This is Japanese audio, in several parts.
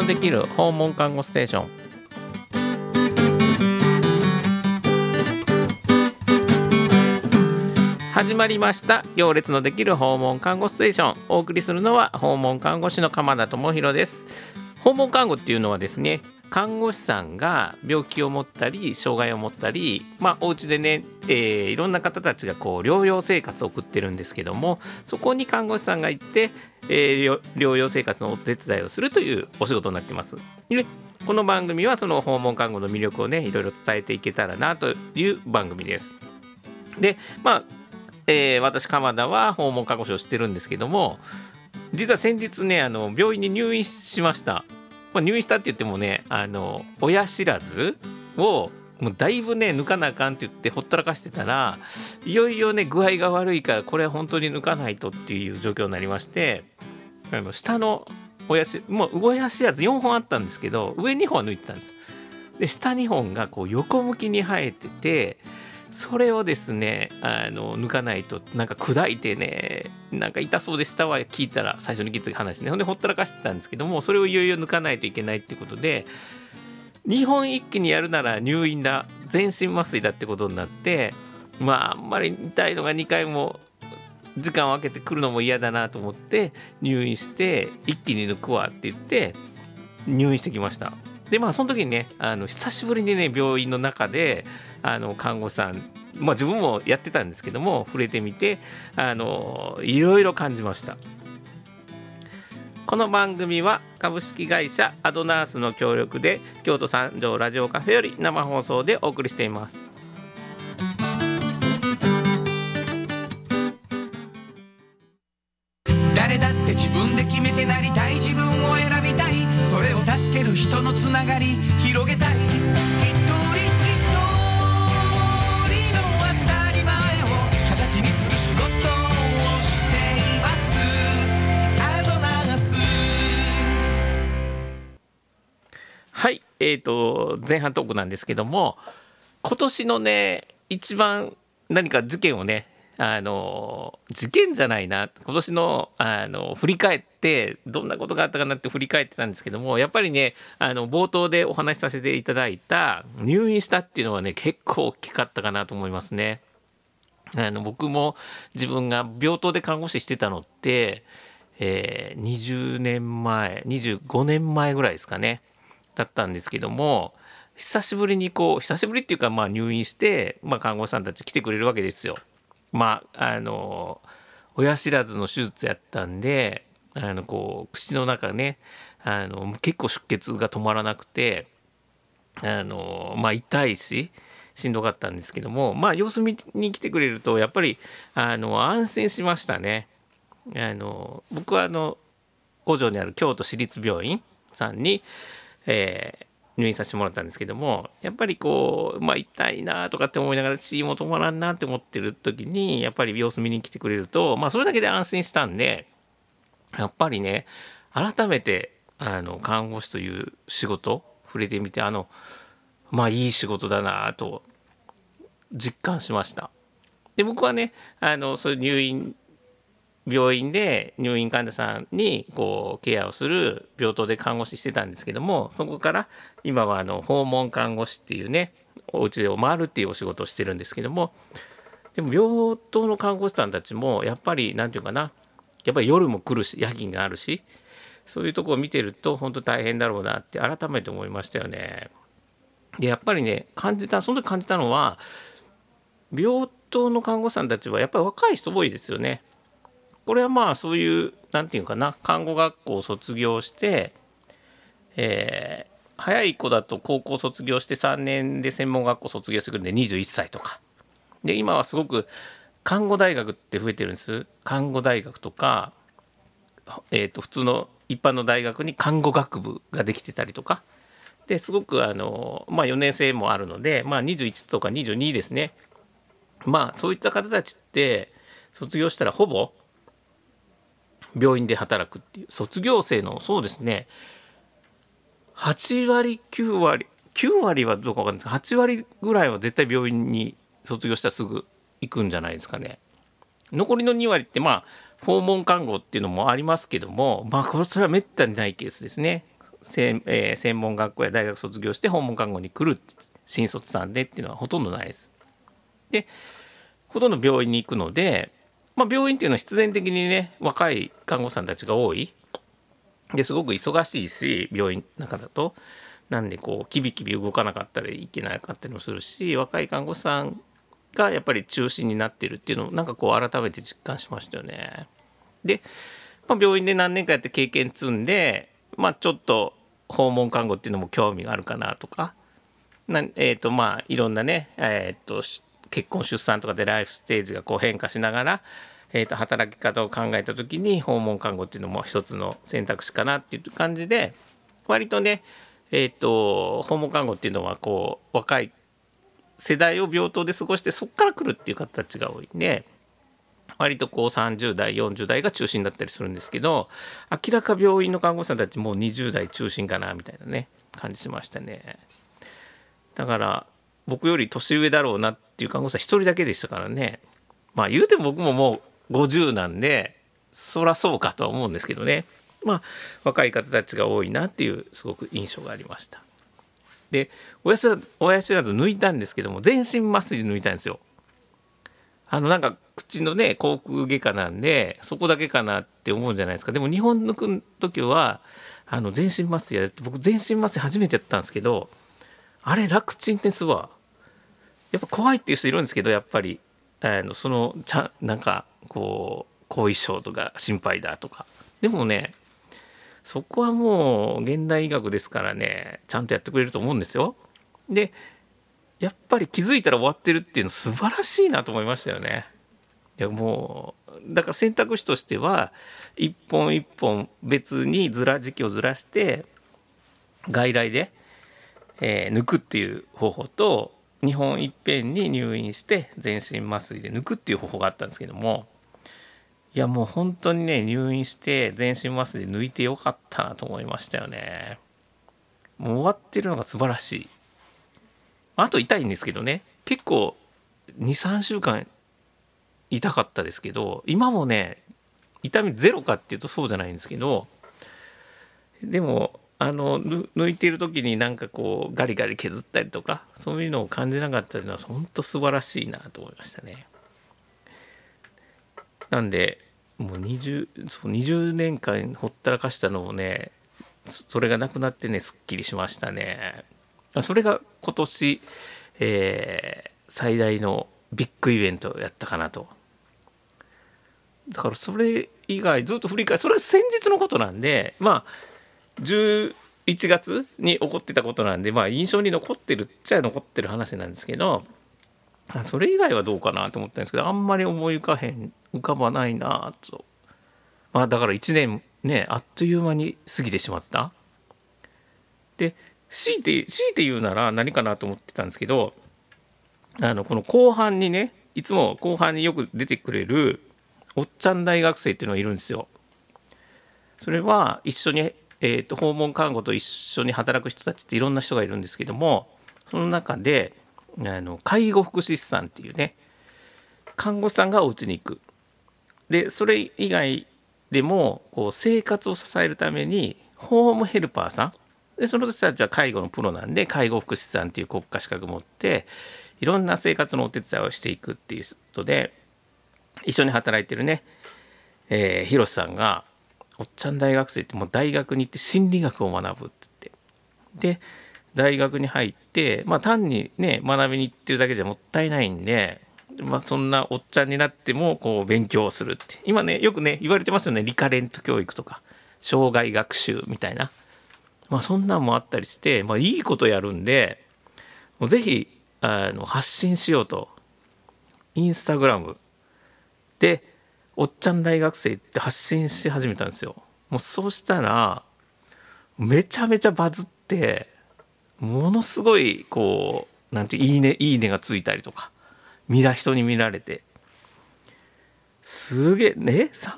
のできる訪問看護ステーション始まりました行列のできる訪問看護ステーションお送りするのは訪問看護師の鎌田智博です訪問看護っていうのはですね看護師さんが病気を持ったり障害を持ったりまあお家でね、えー、いろんな方たちがこう療養生活を送ってるんですけどもそこに看護師さんが行って、えー、療養生活のお手伝いをするというお仕事になってます。でこの番組はその訪問看護の魅力をねいろいろ伝えていけたらなという番組です。でまあ、えー、私鎌田は訪問看護師をしてるんですけども実は先日ねあの病院に入院しました。まあ、入院したって言ってもねあの親知らずをもうだいぶね抜かなあかんって言ってほったらかしてたらいよいよね具合が悪いからこれは本当に抜かないとっていう状況になりましてあの下の親しもう親知らず4本あったんですけど上2本は抜いてたんです。で下2本がこう横向きに生えててそれをですねあの抜かないとなんか砕いてねなんか痛そうでしたわ聞いたら最初に聞いた話ね。ほんでほったらかしてたんですけどもそれをいよいよ抜かないといけないってことで2本一気にやるなら入院だ全身麻酔だってことになってまああんまり痛いのが2回も時間を空けてくるのも嫌だなと思って入院して一気に抜くわって言って入院してきました。でまあその時にねあの久しぶりにね病院の中であの看護師さんまあ自分もやってたんですけども触れてみてあのいろいろ感じました。この番組は株式会社アドナースの協力で京都三条ラジオカフェより生放送でお送りしています。えーと前半トークなんですけども今年のね一番何か事件をねあの事件じゃないな今年のあの振り返ってどんなことがあったかなって振り返ってたんですけどもやっぱりねあの冒頭でお話しさせていただいた入院したっていうのはね結構大きかったかなと思いますね。あの僕も自分が病棟で看護師してたのって、えー20年前25年前ぐらいですかねだったんですけども久しぶりにこう久しぶりっていうかまあ入院して、まあ、看護師さんたち来てくれるわけですよ。まああの親知らずの手術やったんであのこう口の中ねあの結構出血が止まらなくてあのまあ痛いししんどかったんですけどもまあ様子見に来てくれるとやっぱりあの安心しましたね。あの僕はあの五条にある京都市立病院さんに、えー入院させてもらったんですけどもやっぱりこうまあ痛いなとかって思いながら血も止まらんなって思ってる時にやっぱり様子見に来てくれるとまあそれだけで安心したんでやっぱりね改めてあの看護師という仕事触れてみてあのまあいい仕事だなと実感しました。で僕はねあのそういう入院病院で入院患者さんにこうケアをする病棟で看護師してたんですけどもそこから今はあの訪問看護師っていうねお家を回るっていうお仕事をしてるんですけどもでも病棟の看護師さんたちもやっぱり何て言うかなやっぱり夜も来るし夜勤があるしそういうとこを見てると本当大変だろうなって改めて思いましたよね。でやっぱりね感じたその時感じたのは病棟の看護師さんたちはやっぱり若い人多いですよね。これはまあそういう何て言うかな看護学校を卒業して、えー早い子だと高校卒業して3年で専門学校卒業してくるんで21歳とか。で今はすごく看護大学って増えてるんです。看護大学とか、えー、と普通の一般の大学に看護学部ができてたりとか。ですごくあの、まあ、4年生もあるので、まあ、21とか22ですね。まあそういった方たちって卒業したらほぼ病院で働くっていう卒業生のそうですね8割9割9割はどうかわかんないですけど8割ぐらいは絶対病院に卒業したらすぐ行くんじゃないですかね。残りの2割ってまあ訪問看護っていうのもありますけどもまあこれそれはめったにないケースですね。専,、えー専門学校や大学卒業して訪問看護に来る新卒さんでっていうのはほとんどないです。でほとんど病院に行くので、まあ、病院っていうのは必然的にね若い看護師さんたちが多い。ですごく忙しいし病院の中だと。なんでこうキビキビ動かなかったりいけなかったりもするし若い看護師さんがやっぱり中心になってるっていうのをなんかこう改めて実感しましたよね。で、まあ、病院で何年かやって経験積んで、まあ、ちょっと訪問看護っていうのも興味があるかなとか。なえーとまあ、いろんなね、えーと結婚出産とかでライフステージがこう変化しながら、えー、と働き方を考えた時に訪問看護っていうのも一つの選択肢かなっていう感じで割とね、えー、と訪問看護っていうのはこう若い世代を病棟で過ごしてそこから来るっていう形が多いんで割とこう30代40代が中心だったりするんですけど明らか病院の看護師さんたちもう20代中心かなみたいなね感じしましたね。だから僕より年上だろうなっていう看護師さん一人だけでしたからね。まあ言うても僕ももう50なんでそらそうかとは思うんですけどね。まあ若い方たちが多いなっていうすごく印象がありました。で親知らず親知らず抜いたんですけども全身麻酔で抜いたんですよ。あのなんか口のね口腔外科なんでそこだけかなって思うんじゃないですか。でも日本抜く時はあの全身麻酔やって僕全身麻酔初めてやったんですけどあれ楽ちんですわ。やっぱ怖いっていう人いるんですけどやっぱりあのそのちゃなんかこう後遺症とか心配だとかでもねそこはもう現代医学ですからねちゃんとやってくれると思うんですよ。でやっぱり気づいたら終わってるっていうの素晴らしいなと思いましたよね。いやもうだから選択肢としては一本一本別にずら時期をずらして外来で、えー抜くっていう方法と2本いっぺんに入院して全身麻酔で抜くっていう方法があったんですけどもいやもう本当にね入院して全身麻酔で抜いてよかったなと思いましたよね。もう終わってるのが素晴らしい。あと痛いんですけどね結構23週間痛かったですけど今もね痛みゼロかっていうとそうじゃないんですけどでもあの抜いてる時になんかこうガリガリ削ったりとかそういうのを感じなかったのは本当素晴らしいなと思いましたね。なんでもう 20, そう20年間ほったらかしたのをねそれがなくなってねすっきりしましたね。それが今年、えー最大のビッグイベントやったかなと。だからそれ以外ずっと振り返るそれは先日のことなんでまあ11月に起こってたことなんでまあ印象に残ってるっちゃ残ってる話なんですけどそれ以外はどうかなと思ったんですけどあんまり思い浮かへん浮かばないなとまあだから1年ねあっという間に過ぎてしまったで強いて強いて言うなら何かなと思ってたんですけどあのこの後半にねいつも後半によく出てくれるおっちゃん大学生っていうのがいるんですよ。それは一緒に、えー、と訪問看護と一緒に働く人たちっていろんな人がいるんですけどもその中であの介護福祉士さんっていうね看護師さんがお家に行く。でそれ以外でもこう生活を支えるためにホームヘルパーさんでその人たちは介護のプロなんで介護福祉士さんっていう国家資格持っていろんな生活のお手伝いをしていくっていう人で一緒に働いてるね、えー、広瀬さんがおっちゃん大学生ってもう大学に行って心理学を学ぶって言って。で大学に入ってまあ単にね学びに行ってるだけじゃもったいないんで、まあ、そんなおっちゃんになってもこう勉強するって。今ねよくね言われてますよね。リカレント教育とか。障害学習みたいな、まあ、そんなんもあったりして、まあ、いいことやるんでもうぜひあの発信しようと。インスタグラム。でおっちゃん大学生って発信し始めたんですよ。もうそうしたらめちゃめちゃバズってものすごいこうなんていういいねいいねがついたりとか見ら人に見られてすげえねさ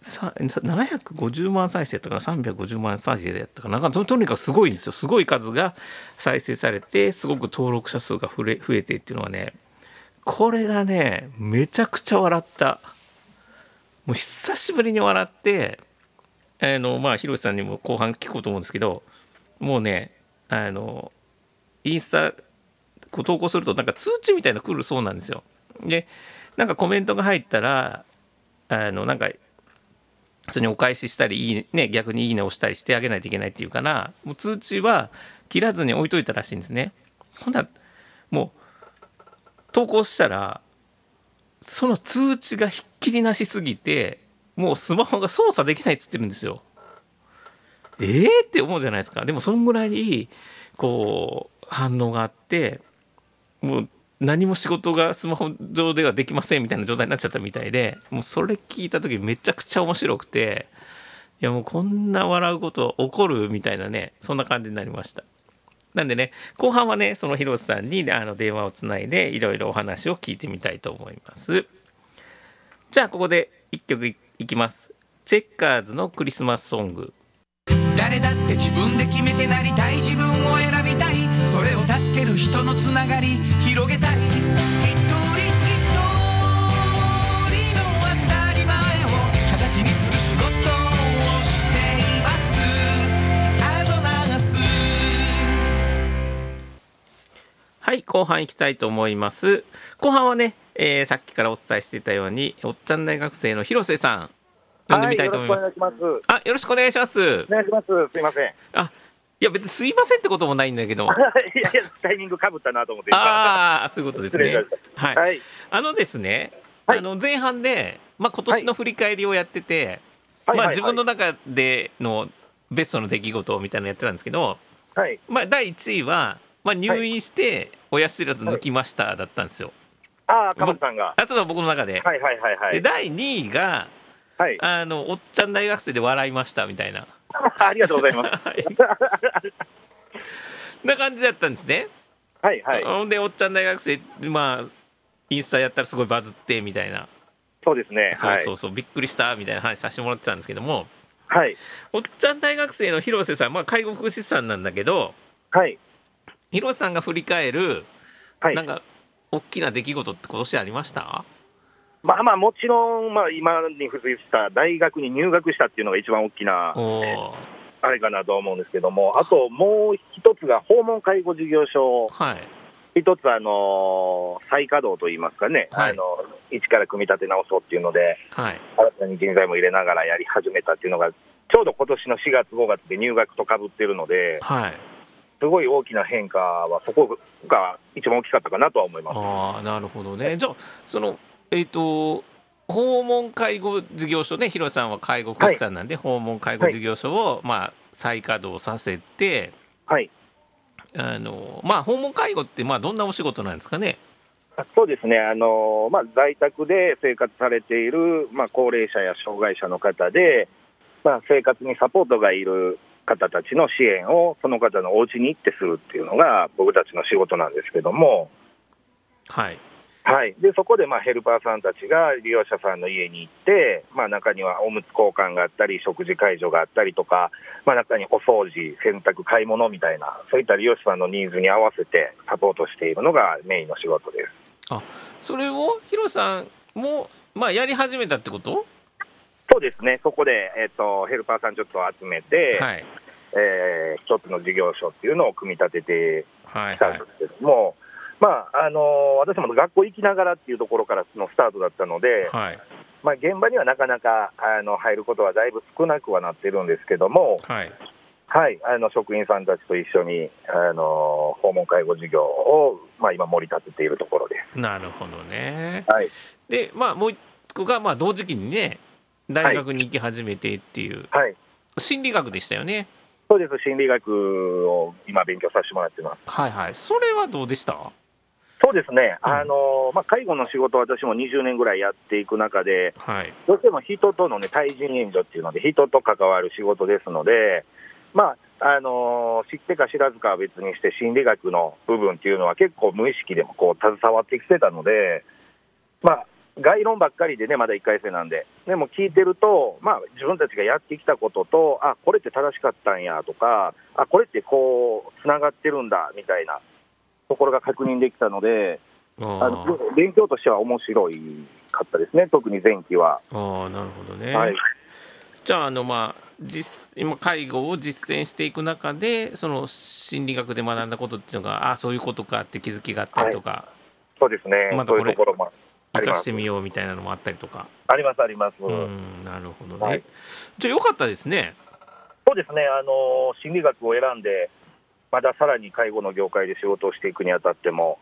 750万再生やったか350万再生やったかななんかととにかくすごいんですよすごい数が再生されてすごく登録者数が増え増えてっていうのはねこれがねめちゃくちゃ笑ったもう久しぶりに笑ってあのまあ広瀬さんにも後半聞こうと思うんですけどもうねあのインスタ投稿するとなんか通知みたいなの来るそうなんですよ。でなんかコメントが入ったらあのなんかそれにお返ししたりいい、ね、逆に「いいね」押したりしてあげないといけないっていうからもう通知は切らずに置いといたらしいんですね。ほんなもう投稿したらその通知がひっきりなしすぎてもうスマホが操作できないっつってるんですよ。えー？って思うじゃないですかでもそのぐらいこう反応があってもう何も仕事がスマホ上ではできませんみたいな状態になっちゃったみたいでもうそれ聞いた時めちゃくちゃ面白くていやもうこんな笑うこと起こるみたいなねそんな感じになりました。なんでね後半はねその広瀬さんにあの電話をつないでいろいろお話を聞いてみたいと思います。じゃあここで一曲いいきます。チェッカーズのクリスマスソング。誰だって自分で決めてなりたい。自分を選びたい。それを助ける人のつながり。広げたい。一人一人の当たり前を形にする仕事をしています。アドナースはい後半いきたいと思います。後半はね、えーさっきからお伝えしていたようにおっちゃん大学生の広瀬さん呼んでみたいと思います、はい、よろしくお願いします。あよろしくお願いしますお願いします。すいません。いあいや別にすいませんってこともないんだけど やいや、タイミングかぶったなと思って。ああそういうことですねはい、はい。あのですね、はいあの前半で、まあ、今年の振り返りをやってて、はい。まあ、はい自分の。中でのベストの出来事みたいなのやってたんですけど、はい。まあ、第1位は、まあ、入院して親知らず抜きましただったんですよ。ああ、かぶさんが。あそ僕の中で。はいはいはいはい。で第2位がはい。あの「おっちゃん大学生で笑いました」みたいな ありがとうございます。な感じだったんですね。はいはい。ほんでおっちゃん大学生まあインスタやったらすごいバズってみたいな、そうですね。そうはいそうそうびっくりしたみたいな話させてもらってたんですけどもはい。おっちゃん大学生の広瀬さん、まあ、介護福祉士さんなんだけどはい。広瀬さんが振り返る、はいなん。か大きな出来事って今年ありました？まあまあ、もちろん、まあ、今に付随した大学に入学したっていうのが一番大きな、あれかなと思うんですけども、あともう一つが訪問介護事業所、はい。一つ、あの再稼働といいますかね、はい。あの、一から組み立て直そうっていうので、はい。新たに人材も入れながらやり始めたっていうのが、ちょうど今年の4月、5月で入学とかぶってるので、はいすごい大きな変化は、そこが一番大きかったかなとは思います。ああなるほどね。じゃあそのえっ、と訪問介護事業所ね広瀬さんは介護福祉士さんなんで、訪問介護事業所を、まあ、再稼働させてはい、あのまあ訪問介護ってまあどんなお仕事なんですかね？そうですね、あのまあ、在宅で生活されている、まあ、高齢者や障害者の方で、まあ、生活にサポートがいる方たちの支援を、その方のお家に行ってするっていうのが、僕たちの仕事なんですけども、はい。はい、でそこでまあヘルパーさんたちが利用者さんの家に行って、まあ、中にはおむつ交換があったり、食事介助があったりとか、まあ、中にお掃除、洗濯、買い物みたいな、そういった利用者さんのニーズに合わせてサポートしているのがメインの仕事です。それを広瀬さんも、まあ、やり始めたってこと？そうですね、そこで、えっとヘルパーさんちょっと集めて、はい。えー一つの事業所っていうのを組み立ててはいはい。きたんですけども、まああの私も学校行きながらっていうところからのスタートだったので、はい。まあ、現場にはなかなかあの入ることはだいぶ少なくはなってるんですけども、はい。はい、あの職員さんたちと一緒にあの訪問介護事業を、まあ、今、盛り立てているところでなるほどね。す。はい、でまあもう一個が、まあ、同時期にね大学に行き始めてっていう、はい、心理学でしたよね。そうです、心理学を今、勉強させてもらってます。はいはい。それはどうでした？そうですね、うん。あのまあ、介護の仕事、私も20年ぐらいやっていく中で、はい。どうしても人との、ね、対人援助っていうので、人と関わる仕事ですので、まああの知ってか知らずかは別にして、心理学の部分っていうのは結構無意識でもこう携わってきてたので、まあ、概論ばっかりでね、まだ1回生なんで、でも聞いてると、まあ、自分たちがやってきたことと、あこれって正しかったんやとか、あこれってこう、つながってるんだみたいなところが確認できたので、ああの勉強としては面白いかったですね、特に前期は。ああなるほどね、はい、じゃああのまあ実今介護を実践していく中でその心理学で学んだことっていうのがあそういうことかって気づきがあったりとか、そうですね、そうまだこれいうところも生かしてみようみたいなのもあったりとか。あります、あります。うんなるほどね、はい。じゃあよかったですね。そうですね、あの心理学を選んで、まださらに介護の業界で仕事をしていくにあたっても、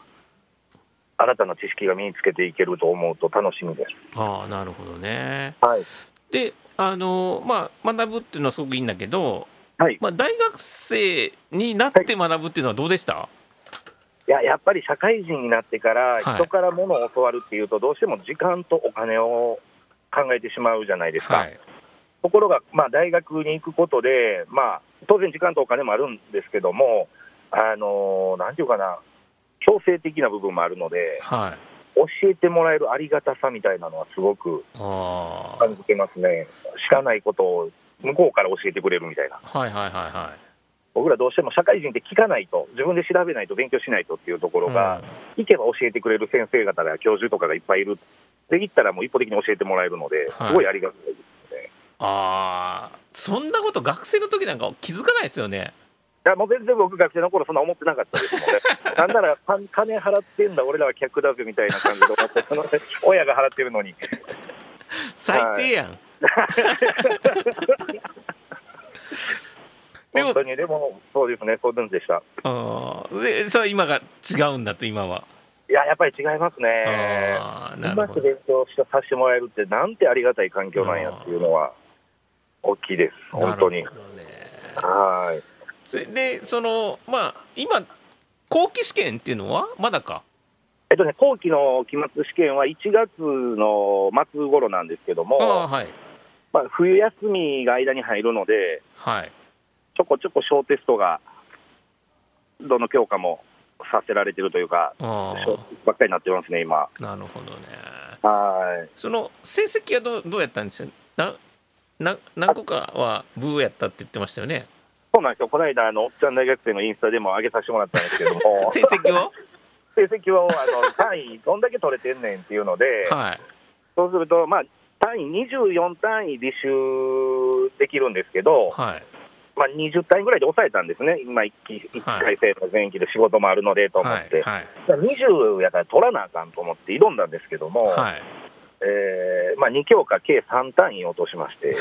新たな知識が身につけていけると思うと楽しみです。ああなるほどね。はい、であのまあ学ぶっていうのはすごくいいんだけど、はい、まあ、大学生になって学ぶっていうのはどうでした、いややっぱり社会人になってから、はい人からものを教わるっていうと、どうしても時間とお金を考えてしまうじゃないですか。はいところが、まあ、大学に行くことで、まあ、当然時間とお金もあるんですけども、あのなんていうかな、強制的な部分もあるので、はい教えてもらえるありがたさみたいなのはすごく感じてますね。知らないことを向こうから教えてくれるみたいな。はいはいはいはい僕らどうしても社会人って聞かないと、自分で調べないと勉強しないとっていうところが、行けば教えてくれる先生方や教授とかがいっぱいいる。で、行ったらもう一方的に教えてもらえるので、はい。すごいありがたいですね。ああそんなこと学生の時なんか気づかないですよね。いやもう全然僕、学生の頃そんな思ってなかったですので、なんならか金払ってんだ、俺らは客だぜみたいな感じで思って、その親が払ってるのに、最低やん、でも本当に、でも、そうですね、そうでした。あー。でそれは今が違うんだと今は。いや、やっぱり違いますね。ああなうまく勉強してさせてもらえるって、なんてありがたい環境なんやっていうのは、大きいです、本当に。ねはい。でそのまあ今後期試験っていうのはまだか？えっとね、後期の期末試験は1月の末頃なんですけども、ああはい。まあ、冬休みが間に入るので、はい。ちょこちょこ小テストが、どの教科もさせられてるというか、あ小ばっかりになってますね、今。あなるほどね。はい。その成績はどうどうやったんですか？なな何個かはブーやったって言ってましたよね。そうなんですよ、この間、あのおっちゃん大学生のインスタでも上げさせてもらったんですけども、成績を？成績をあの単位、どんだけ取れてんねんっていうので、はい。そうすると、まあ、単位24単位履修できるんですけど、はいまあ、20単位ぐらいで抑えたんですね、今1期、一回生の前期で仕事もあるのでと思って、はいはい。だから20やから取らなあかんと思って挑んだんですけども、はい。えーまあ、2教科計3単位落としまして、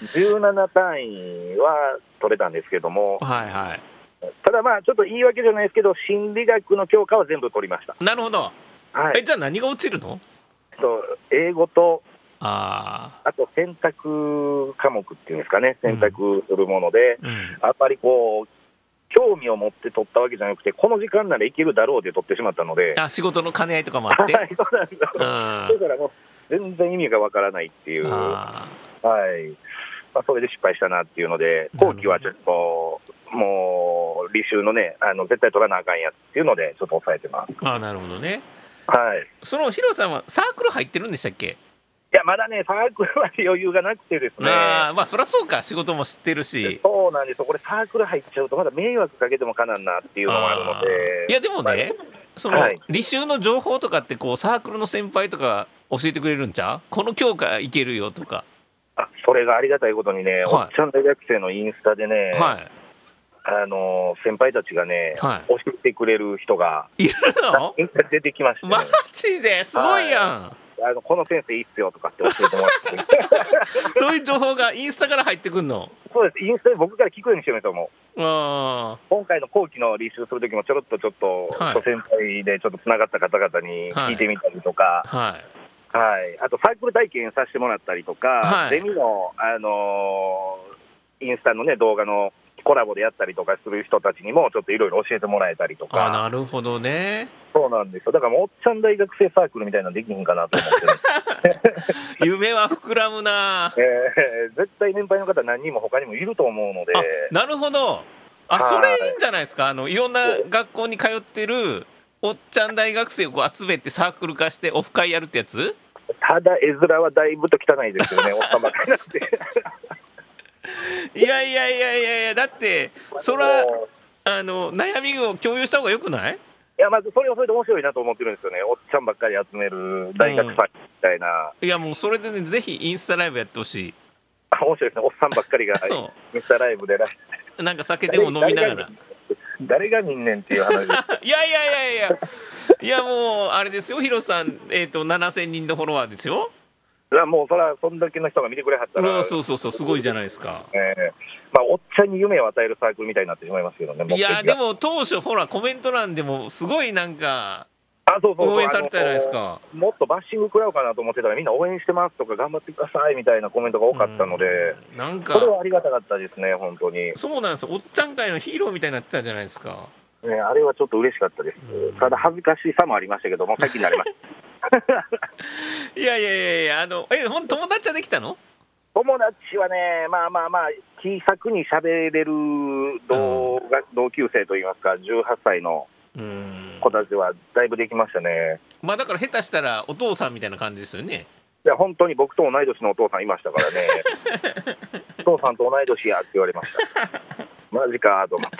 17単位は取れたんですけども、はいはただまあ、ちょっと言い訳じゃないですけど、心理学の教科は全部取りました。いなるほど。はい。え、じゃあ何が落ちるの？と英語と、ああと選択科目っていうんですかね、選択するもので、あうん。やっぱりこう、興味を持って取ったわけじゃなくて、この時間ならいけるだろうで取ってしまったので、あ仕事の兼ね合いとかもあはいって、そうなんですよ。あだからもう、全然意味がわからないっていう。あはい。まあ、それで失敗したなっていうので、後期はちょっと、もう、履修のね、あの絶対取らなあかんやつっていうので、ちょっと抑えてます。ああなるほどね。はい、い。そのヒロさんはサークル入ってるんでしたっけ、や、まだね、サークルは余裕がなくてですね、ああまあそりゃそうか。仕事も知ってるし。そうなんです。よ、これ、サークル入っちゃうと、まだ迷惑かけてもかなんなっていうのもあるので、いやでもね、はい。その、はい。履修の情報とかってこうサークルの先輩とか教えてくれるんちゃう？この教科いけるよとか。あそれがありがたいことにね、はい。おっちゃん大学生のインスタでね、はい。あの先輩たちがね、はい。教えてくれる人がいるの？出てきまして、ね。マジで？すごいやん、あのこの先生いいっすよとかって教えてもらって。そういう情報がインスタから入ってくんの？そうです、インスタで僕から聞くようにしてるんですよ、もう。あ今回の後期の履修するときも、ちょろっとちょっと、はい。ご先輩でちょっとつながった方々に聞いてみたりとか、あはい。はい。あとサークル体験させてもらったりとか、はい。ゼミの、あのーインスタの、ね、動画のコラボでやったりとかする人たちにも、ちょっといろいろ教えてもらえたりとあか、なるほどね。そうなんですよ、だからもうおっちゃん大学生サークルみたいなのできひんかなと思ってる、夢は膨らむな。えー絶対年配の方、何人も他にもいると思うので。あなるほど。あはい。それいいんじゃないですか？あのいろんな学校に通ってるおっちゃん大学生を集めてサークル化してオフ会やるってやつ？ただ、絵面はだいぶと汚いですよね、おっさまかになって。いやいやいやいやいやだってそらあの悩みを共有した方がよくない？いや、まずそれはそれで面白いなと思ってるんですよね、おっちゃんばっかり集める大学祭みたいな、いやもうそれでねぜひインスタライブやってほしい。あ面白いですね、おっさんばっかりが そインスタライブでラなんか酒でも飲みながら。誰が見んねんっていう話。いやいやいやいや。いやもうあれですよ。ヒロさんえっ、と7000人のフォロワーですよいやもうそれはそんだけの人が見てくれはったら、そうそうそうすごいじゃないですかえーまあ、おっちゃんに夢を与えるサークルみたいになってしまいますけどね、いやでも当初ほらコメント欄でもすごいなんかあそうそう応援されてたじゃないですあかのもっとバッシング食らうかなと思ってたら、みんな応援してますとか、頑張ってくださいみたいなコメントが多かったので、なんそれかはありがたかったですね、本当に。そうなんですよおっちゃん界のヒーローみたいになってたじゃないですかね、あれはちょっと嬉しかったですうん。ただ恥ずかしさもありましたけども、最近になりました。いやいやいやいやあのえほん友達はできたの？友達はね、まあまあまあ、小さくに喋れる同,、同級生といいますか、18歳のうん子たちはだいぶできましたね。まあだから下手したらお父さんみたいな感じですよねいや、本当に僕と同い年のお父さんいましたからね、お父さんと同い年やって言われました。マジかと思って。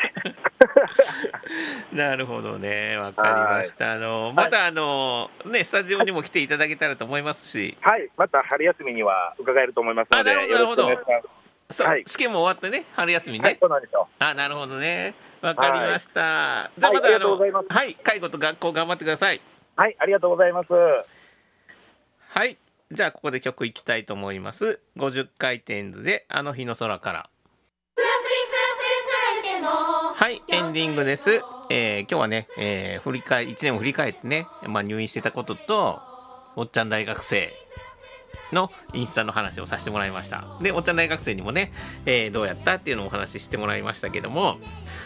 なるほどね。わかりました。あのまたあのねスタジオにも来ていただけたらと思いますし。はい、また春休みには伺えると思いますので、あなるほどよろしくお願いします。そう、はい。試験も終わってね春休みね、はい、そうなんですよ。あなるほどね。わかりました、じゃあまた、はいあのはい介護と学校頑張ってください。はい、ありがとうございます。はい。じゃあここで曲いきたいと思います。50回転図であの日の空からはいエンディングです、えー今日はね、えー振り返1年を振り返ってね、まあ、入院してたこととおっちゃん大学生のインスタの話をさせてもらいました。でおっちゃん大学生にもね、えーどうやったっていうのをお話ししてもらいましたけども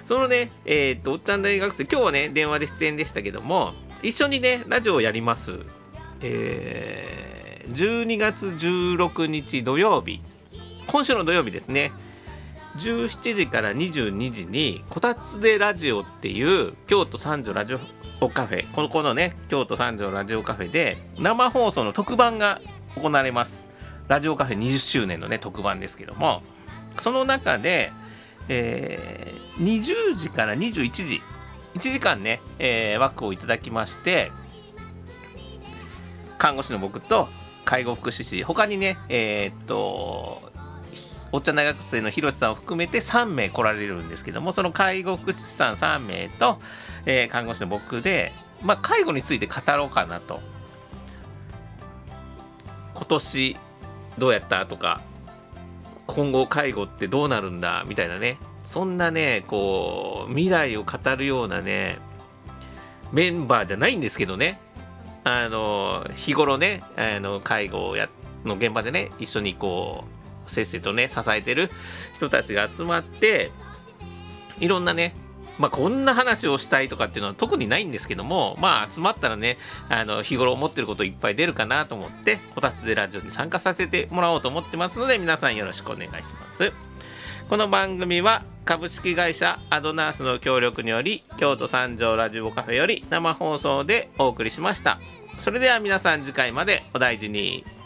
そのねえっとおっちゃん大学生今日はね電話で出演でしたけども一緒にねラジオをやります。えー12月16日土曜日。今週の土曜日ですね。17時から22時にこたつでラジオっていう京都三条ラジオカフェここのね京都三条ラジオカフェで生放送の特番が行われます。ラジオカフェ20周年のね特番ですけども。その中で、えー20時から21時1時間ね、えー枠をいただきまして看護師の僕と介護福祉士他にねえーっとおっちゃん大学生の広瀬さんを含めて3名来られるんですけどもその介護福祉士さん3名と、えー看護師の僕で、まあ、介護について語ろうかなと。今年どうやったとか今後介護ってどうなるんだみたいなね。そんなねこう未来を語るようなねメンバーじゃないんですけどね。あの日頃ねあの介護をやの現場でね一緒にこうせっせとね支えてる人たちが集まっていろんなねまあこんな話をしたいとかっていうのは特にないんですけどもまあ集まったらねあの日頃思ってることいっぱい出るかなと思ってこたつでラジオに参加させてもらおうと思ってますので皆さんよろしくお願いします。この番組は株式会社アドナースの協力により京都三条ラジオカフェより生放送でお送りしました。それでは皆さん次回までお大事に。